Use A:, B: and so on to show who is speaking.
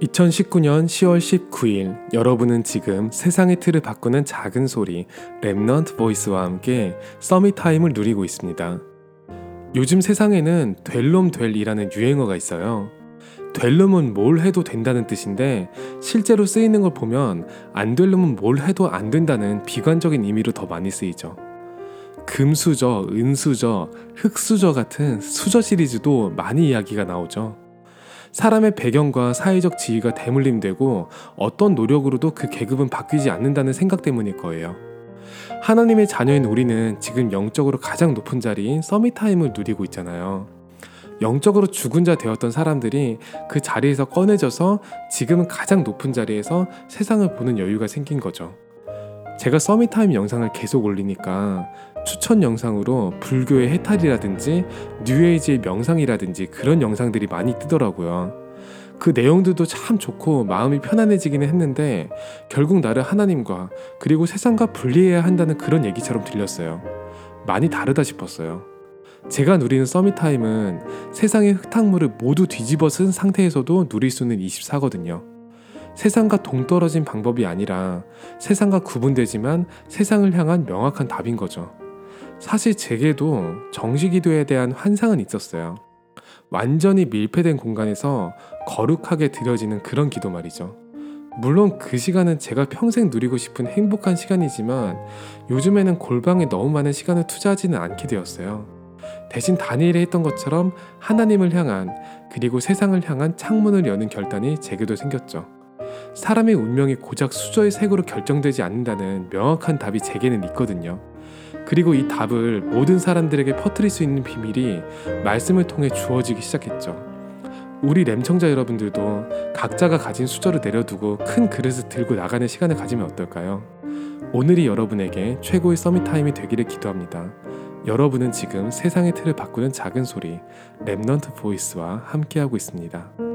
A: 2019년 10월 19일 여러분은 지금 세상의 틀을 바꾸는 작은 소리 Remnant Voice와 함께 Summit Time을 누리고 있습니다. 요즘 세상에는 될 놈 될이라는 유행어가 있어요. 될 놈은 뭘 해도 된다는 뜻인데 실제로 쓰이는 걸 보면 안 될 놈은 뭘 해도 안 된다는 비관적인 의미로 더 많이 쓰이죠. 금수저, 은수저, 흙수저 같은 수저 시리즈도 많이 이야기가 나오죠. 사람의 배경과 사회적 지위가 대물림되고 어떤 노력으로도 그 계급은 바뀌지 않는다는 생각 때문일 거예요. 하나님의 자녀인 우리는 지금 영적으로 가장 높은 자리인 Summit Time을 누리고 있잖아요. 영적으로 죽은 자 되었던 사람들이 그 자리에서 꺼내져서 지금은 가장 높은 자리에서 세상을 보는 여유가 생긴 거죠. 제가 Summit Time 영상을 계속 올리니까 추천 영상으로 불교의 해탈이라든지 뉴에이지의 명상이라든지 그런 영상들이 많이 뜨더라고요. 그 내용들도 참 좋고 마음이 편안해지기는 했는데 결국 나를 하나님과 그리고 세상과 분리해야 한다는 그런 얘기처럼 들렸어요. 많이 다르다 싶었어요. 제가 누리는 서밋타임은 세상의 흙탕물을 모두 뒤집어 쓴 상태에서도 누릴 수 있는 24거든요. 세상과 동떨어진 방법이 아니라 세상과 구분되지만 세상을 향한 명확한 답인 거죠. 사실 제게도 정식기도에 대한 환상은 있었어요. 완전히 밀폐된 공간에서 거룩하게 드려지는 그런 기도 말이죠. 물론 그 시간은 제가 평생 누리고 싶은 행복한 시간이지만 요즘에는 골방에 너무 많은 시간을 투자하지는 않게 되었어요. 대신 다니엘이 했던 것처럼 하나님을 향한 그리고 세상을 향한 창문을 여는 결단이 제게도 생겼죠. 사람의 운명이 고작 수저의 색으로 결정되지 않는다는 명확한 답이 제게는 있거든요. 그리고 이 답을 모든 사람들에게 퍼뜨릴 수 있는 비밀이 말씀을 통해 주어지기 시작했죠. 우리 렘청자 여러분들도 각자가 가진 수저를 내려두고 큰 그릇을 들고 나가는 시간을 가지면 어떨까요? 오늘이 여러분에게 최고의 Summit Time이 되기를 기도합니다. 여러분은 지금 세상의 틀을 바꾸는 작은 소리 Remnant Voice와 함께하고 있습니다.